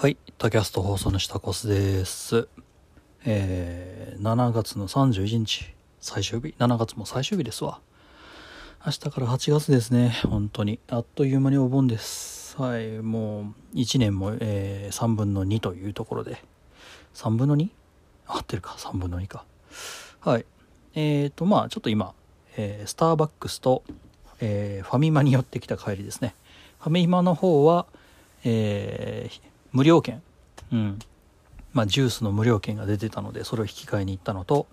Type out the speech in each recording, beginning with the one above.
はい、タキャスト放送の下コスです。えー、7月の31日、最終日、7月も最終日ですわ。明日から8月ですね、本当に。あっという間にお盆です。はい、もう1年も、えー、3分の2というところで。3分の 2? 合ってるか、3分の2か。はい。えーと、まあちょっと今、えースターバックスと、えーファミマに寄ってきた帰りですね。ファミマの方は、えー無料券、うん。まあ、ジュースの無料券が出てたので、それを引き換えに行ったのと、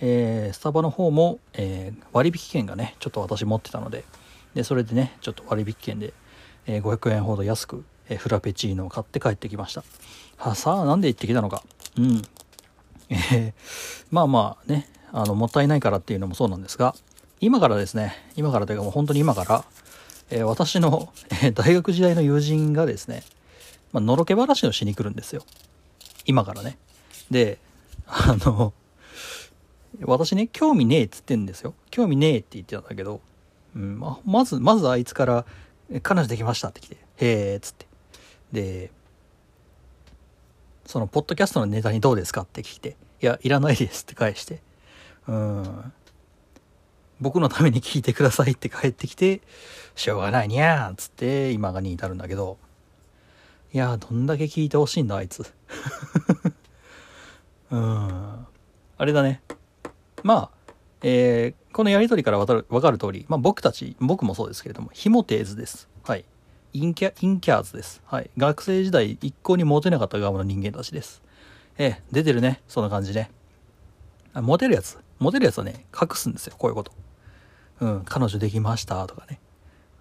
えースタバの方も、えー割引券がね、ちょっと私持ってたので、で、それでね、ちょっと割引券で、えー500円ほど安く、えーフラペチーノを買って帰ってきました。はさあ、なんで行ってきたのか。うん。えーまあまあね、あの、もったいないからっていうのもそうなんですが、今からですね、今からというかもう本当に今から、えー私の、えー大学時代の友人がですね、まあのろけ話をしに来るんですよ。今からね。で、あの、私ね、興味ねえっつってんですよ。興味ねえって言ってたんだけど、うん、ままず、まずあいつから、彼女できましたって来て、へえ、っつって。で、その、ポッドキャストのネタにどうですかって聞いて、いや、いらないですって返して、うん、僕のために聞いてくださいって帰ってきて、しょうがないにゃーっつって今がに至るんだけど、いやー、どんだけ聞いてほしいんだ、あいつ。うん。あれだね。まあ、えーこのやりとりからわかるわかる通り、まあ僕たち、僕もそうですけれども、ヒモテーズです。はい。インキャ、インキャーズです。はい。学生時代一向にモテなかった側の人間たちです。えー出てるね。そんな感じね。モテるやつ。モテるやつはね、隠すんですよ。こういうこと。うん。彼女できましたとかね。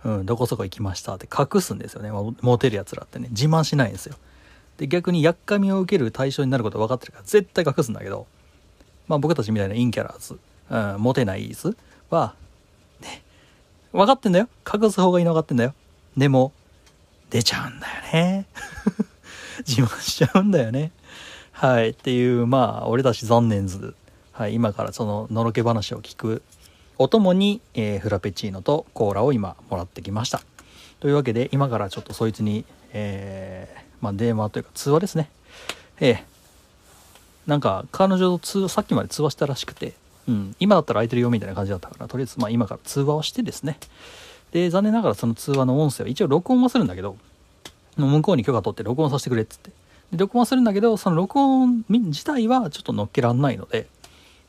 うん。どこそこ行きましたって隠すんですよね。モテるやつらってね。自慢しないんですよ。で、逆にやっかみを受ける対象になること分かってるから絶対隠すんだけど、まあ僕たちみたいなインキャラーズ、うん、モテないイーズは、ね、分かってんだよ。隠す方がいいの分かってんだよ。でも、出ちゃうんだよね。自慢しちゃうんだよね。はい。っていう、まあ、俺たち残念図。はい。今からその、のろけ話を聞くおともに、えーフラペチーノとコーラを今もらってきました。というわけで、今からちょっとそいつに、えーまあ、電話というか通話ですね。ええなんか、彼女と通話、さっきまで通話したらしくて、うん、今だったら空いてるよみたいな感じだったから、とりあえず、まあ今から通話をしてですね。で、残念ながらその通話の音声は一応録音はするんだけど、向こうに許可取って録音させてくれっつって。で、録音はするんだけど、その録音自体はちょっと乗っけらんないので、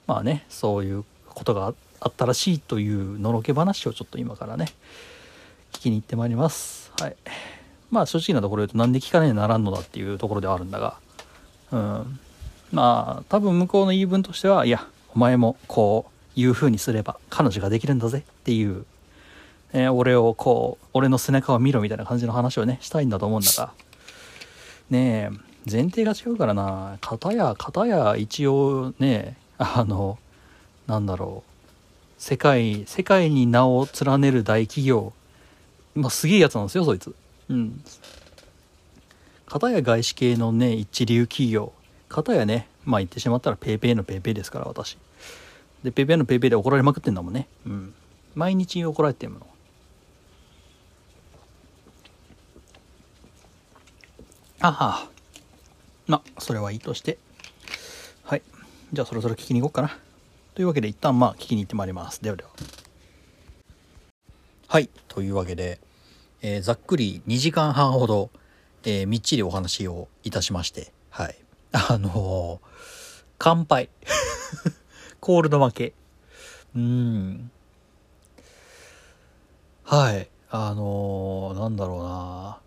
まあね、そういうことがあったらしいというのろけ話をちょっと今からね、聞きに行ってまいります。はい。まあ正直なところ言うとなんで聞かねえならんのだっていうところではあるんだが、うん。まあ多分向こうの言い分としては、いや、お前もこういう風にすれば彼女ができるんだぜっていう、えー俺をこう、俺の背中を見ろみたいな感じの話をね、したいんだと思うんだが、ねえ、前提が違うからな、片や、片や一応ね、あの、なんだろう、世界、世界に名を連ねる大企業、まあ、すげえやつなんですよ、そいつ。うん。片や外資系のね、一流企業。片やね、まあ言ってしまったらペーペーのペーペーですから、私。で、ペーペーのペーペーで怒られまくってんだもんね。うん。毎日怒られてるの。あはまあ、それはいいとして。はい。じゃあそろそろ聞きに行こうかな。というわけで一旦まあ聞きに行ってまいります。ではでは。はい。というわけで、えーざっくり2時間半ほど、えーみっちりお話をいたしまして、はい。あのー乾杯。コールド負け。うん。はい。あのーなんだろうな。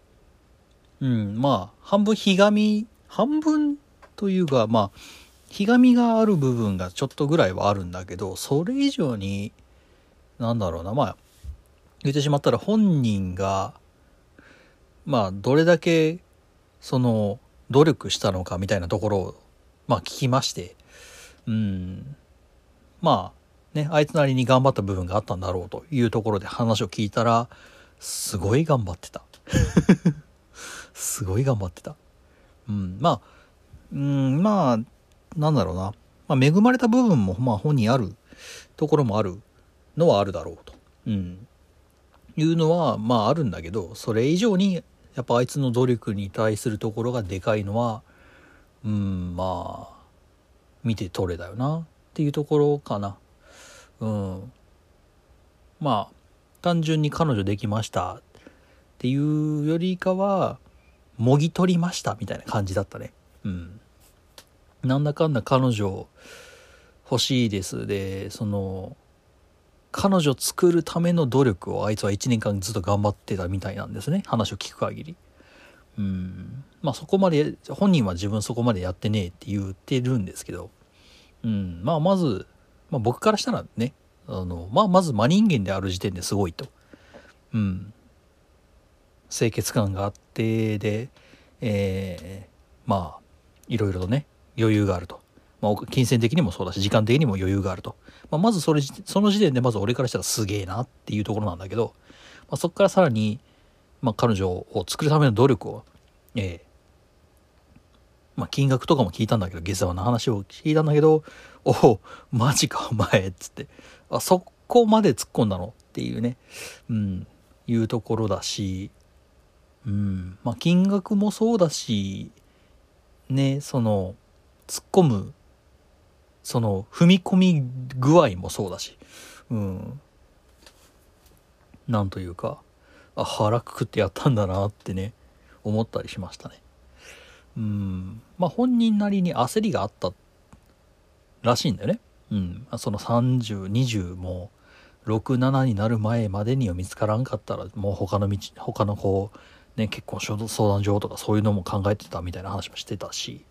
うん、まあ、半分ひがみ、半分というか、まあ、ひがみがある部分がちょっとぐらいはあるんだけど、それ以上に、なんだろうな、まあ、言ってしまったら本人が、まあ、どれだけ、その、努力したのかみたいなところを、まあ、聞きまして、うん、まあ、ね、あいつなりに頑張った部分があったんだろうというところで話を聞いたら、すごい頑張ってた。すごい頑張ってた。うん、まあ、うん、まあ、なんだろうな。まあ、恵まれた部分も、まあ、本にあるところもあるのはあるだろうと。うん。いうのは、まあ、あるんだけど、それ以上に、やっぱあいつの努力に対するところがでかいのはうんまあ見て取れだよなっていうところかなうんまあ単純に彼女できましたっていうよりかはもぎ取りましたみたいな感じだったねうんなんだかんだ彼女欲しいです。でその彼女作るための努力をあいつは1年間ずっと頑張ってたみたいなんですね。話を聞く限り。うん。まあそこまで本人は自分そこまでやってねえって言ってるんですけど。うん。まあまず、まあ、僕からしたらねあのまあまず真人間である時点ですごいと。うん。清潔感があってでえー、まあいろいろとね余裕があると。まあ、金銭的にもそうだし時間的にも余裕があると、まあ、まずそれその時点でまず俺からしたらすげえなっていうところなんだけど、まあ、そこからさらに、まあ、彼女を作るための努力を、えーまあ、金額とかも聞いたんだけど下世話の話を聞いたんだけどおおマジかお前っつって。あそこまで突っ込んだのっていうね、うん、いうところだし、うん。まあ、金額もそうだしねその突っ込むその踏み込み具合もそうだしうん。なんというかあ腹くくってやったんだなってね思ったりしましたね。うん。まあ本人なりに焦りがあったらしいんだよね。うん。その3020も67になる前までには見つからんかったらもう他の道他のこうね結婚相談所とかそういうのも考えてたみたいな話もしてたし。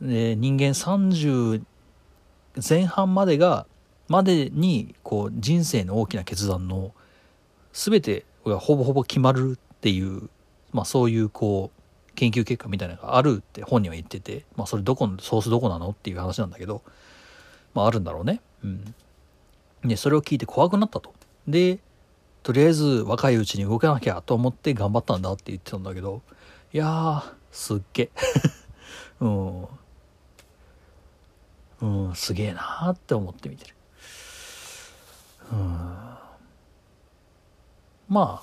で人間30前半までがまでにこう人生の大きな決断の全てがほぼほぼ決まるっていう、まあ、そういうこう研究結果みたいなのがあるって本人は言ってて、まあ、それどこのソースどこなのっていう話なんだけど、まあ、あるんだろうね。うん、でそれを聞いて怖くなったと。でとりあえず若いうちに動かなきゃと思って頑張ったんだって言ってたんだけどいやーすっげ うんうんすげえなって思って見てる。うん。まあ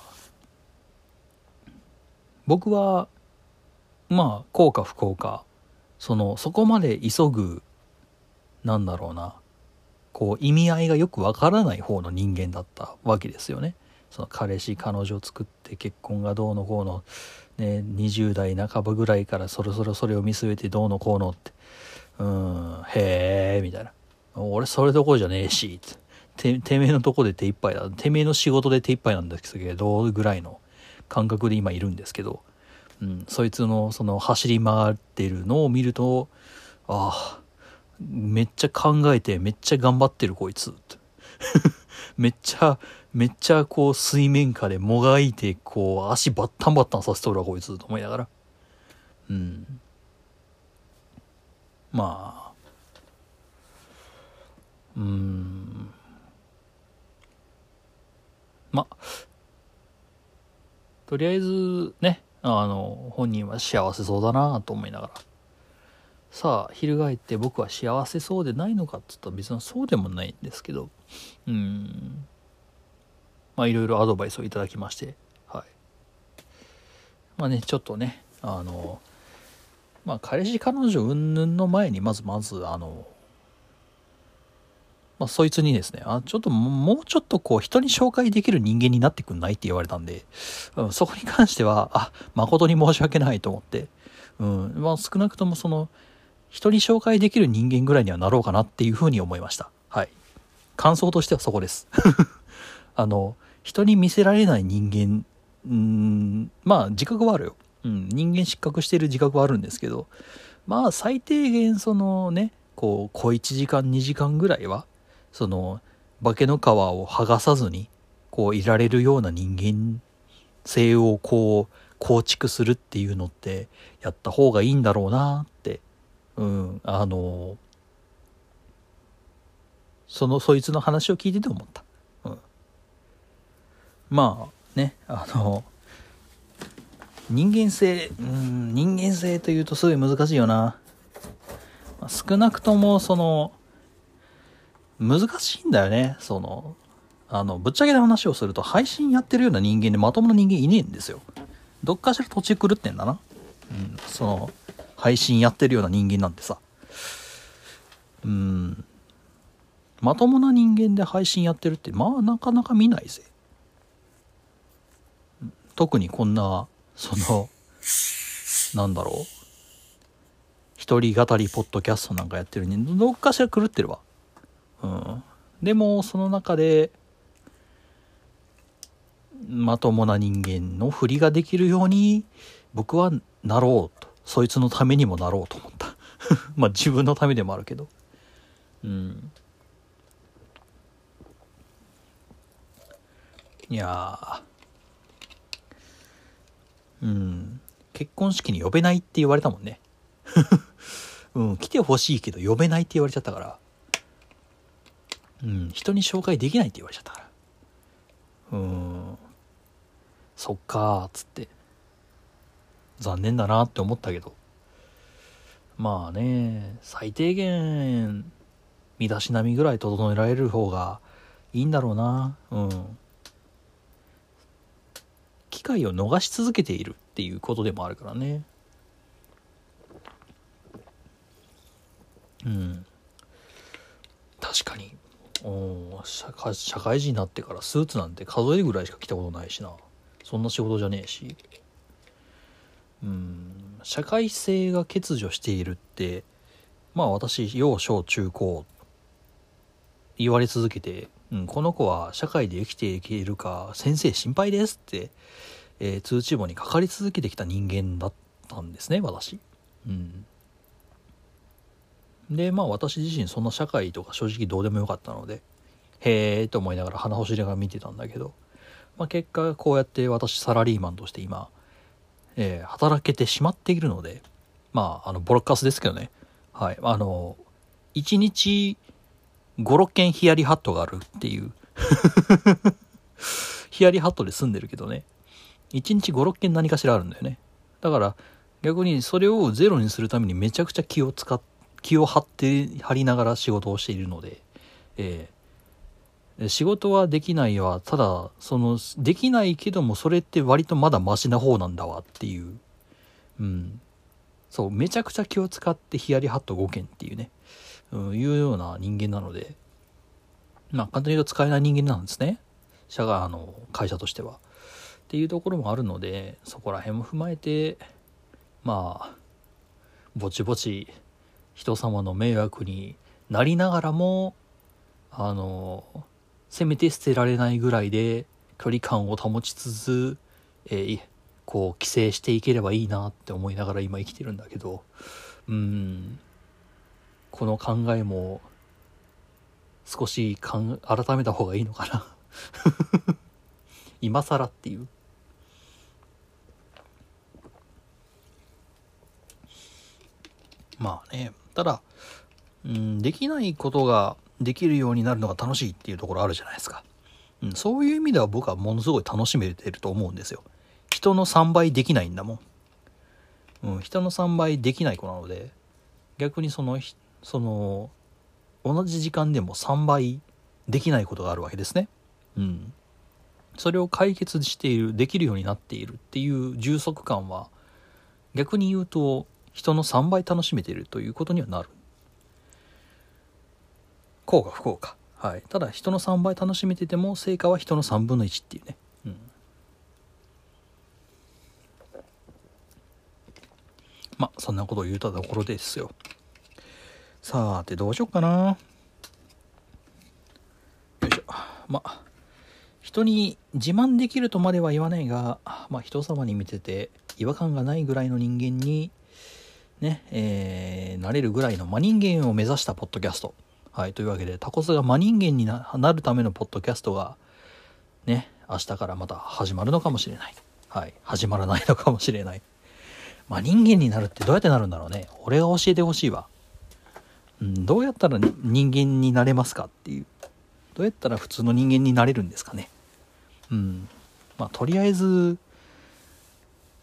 僕はまあ幸か不幸かそのそこまで急ぐなんだろうな。こう意味合いがよくわからない方の人間だったわけですよね。その彼氏彼女を作って結婚がどうのこうの、ね、20代半ばぐらいからそろそろそれを見据えてどうのこうのって。うん。へえみたいな。俺それどころじゃねえして。てめえのとこで手一杯だ。てめえの仕事で手一杯なんですけどぐらいの感覚で今いるんですけど、うん、そいつのその走り回ってるのを見るとああめっちゃ考えてめっちゃ頑張ってるこいつ。めっちゃめっちゃこう水面下でもがいてこう足バッタンバッタンさせとるわこいつ。と思いながら。うん。まあうん。まあとりあえずねあの本人は幸せそうだなと思いながら。さあ翻って僕は幸せそうでないのかっつったら別にそうでもないんですけど。うん。まあいろいろアドバイスをいただきまして。はい。まあねちょっとねあのまあ彼氏彼女云々の前にまずまずあのまあ、そいつにですね、あ、ちょっともうちょっとこう人に紹介できる人間になってくんないって言われたんで、うん、そこに関しては、あ、誠に申し訳ないと思って、うん、まあ少なくともその、人に紹介できる人間ぐらいにはなろうかなっていうふうに思いました。はい。感想としてはそこです。あの、人に見せられない人間、うん、まあ自覚はあるよ。うん、人間失格してる自覚はあるんですけど、まあ最低限そのね、こう、小1時間2時間ぐらいは、その、化けの皮を剥がさずに、こう、いられるような人間性をこう、構築するっていうのって、やった方がいいんだろうなって、うん、あの、その、そいつの話を聞いてて思った。うん。まあ、ね、あの、人間性、うん、人間性というとすごい難しいよな。少なくとも、その、難しいんだよね。その、あの、ぶっちゃけた話をすると、配信やってるような人間でまともな人間いねえんですよ。どっかしら土地狂ってんだな。うん、その、配信やってるような人間なんてさ。うん、まともな人間で配信やってるって、まあなかなか見ないぜ。特にこんな、その、なんだろう。一人語りポッドキャストなんかやってるに、どっかしら狂ってるわ。うん。でも、その中で、まともな人間の振りができるように、僕はなろうと。そいつのためにもなろうと思った。まあ自分のためでもあるけど。うん。いやうん。結婚式に呼べないって言われたもんね。うん、来てほしいけど呼べないって言われちゃったから。うん、人に紹介できないって言われちゃったから。うん。そっかーっつって。残念だなって思ったけど。まあね、最低限、身だしなみぐらい整えられる方がいいんだろうな。うん。機会を逃し続けているっていうことでもあるからね。うん。確かに。お社会社会人になってからスーツなんて数えるぐらいしか着たことないしな。そんな仕事じゃねえし。うん。社会性が欠如しているって、まあ私、幼少中高言われ続けて、うん、この子は社会で生きていけるか、先生心配ですって、えー、通知簿にかかり続けてきた人間だったんですね、私。うん。で、まあ私自身そんな社会とか正直どうでもよかったので、へえと思いながら鼻ほしりが見てたんだけど、まあ結果こうやって私サラリーマンとして今、えー、働けてしまっているので、まああの、ボロッカスですけどね。はい。あの、1日5、6件ヒヤリハットがあるっていう ヒヤリハットで住んでるけどね。1日5、6件何かしらあるんだよね。だから逆にそれをゼロにするためにめちゃくちゃ気を使っ、気を張って、張りながら仕事をしているので、えー、仕事はできないわ。ただ、その、できないけども、それって割とまだマシな方なんだわっていう。うん。そう、めちゃくちゃ気を使ってヒヤリハット5件っていうね、うん、いうような人間なので、まあ、簡単に言うと使えない人間なんですね。社が、あの、会社としては。っていうところもあるので、そこら辺も踏まえて、まあ、ぼちぼち人様の迷惑になりながらも、あの、せめて捨てられないぐらいで距離感を保ちつつ、えー、こう、規制していければいいなって思いながら今生きてるんだけど、うん、この考えも少しかん改めた方がいいのかな 今更っていう。まあね、ただ、うん、できないことができるようになるのが楽しいっていうところあるじゃないですか。うん、そういう意味では僕はものすごい楽しめてると思うんですよ。人の3倍できないんだもん。うん、人の3倍できない子なので、逆にその、その、同じ時間でも3倍できないことがあるわけですね。うん。それを解決している、できるようになっているっていう充足感は、逆に言うと、人の3倍楽しめているということにはなる。幸か不幸か。はい。ただ人の3倍楽しめてても成果は人の3分の1っていうね。うん。まあ、そんなことを言うたところですよ。さあて、どうしよっかな。よいしょ。まあ、人に自慢できるとまでは言わないが、まあ、人様に見てて違和感がないぐらいの人間にね、えー、なれるぐらいの真人間を目指したポッドキャスト。はい、というわけで、タコスが真人間になるためのポッドキャストが、ね、明日からまた始まるのかもしれない。はい、始まらないのかもしれない。真人間になるってどうやってなるんだろうね。俺が教えてほしいわ。うん、どうやったら人間になれますかっていう。どうやったら普通の人間になれるんですかね。うん。まあ、とりあえず、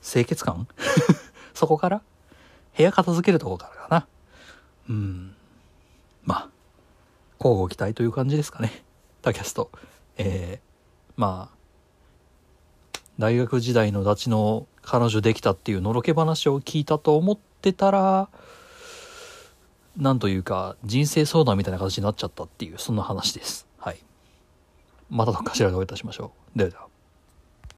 清潔感？そこから？部屋片付けるところからかな。うん。まあ、乞うご期待という感じですかね。タキャスト。えー、まあ、大学時代のダチの彼女できたっていうのろけ話を聞いたと思ってたら、なんというか、人生相談みたいな形になっちゃったっていう、そんな話です。はい。またどっかしらでお会いいたしましょう。ではでは。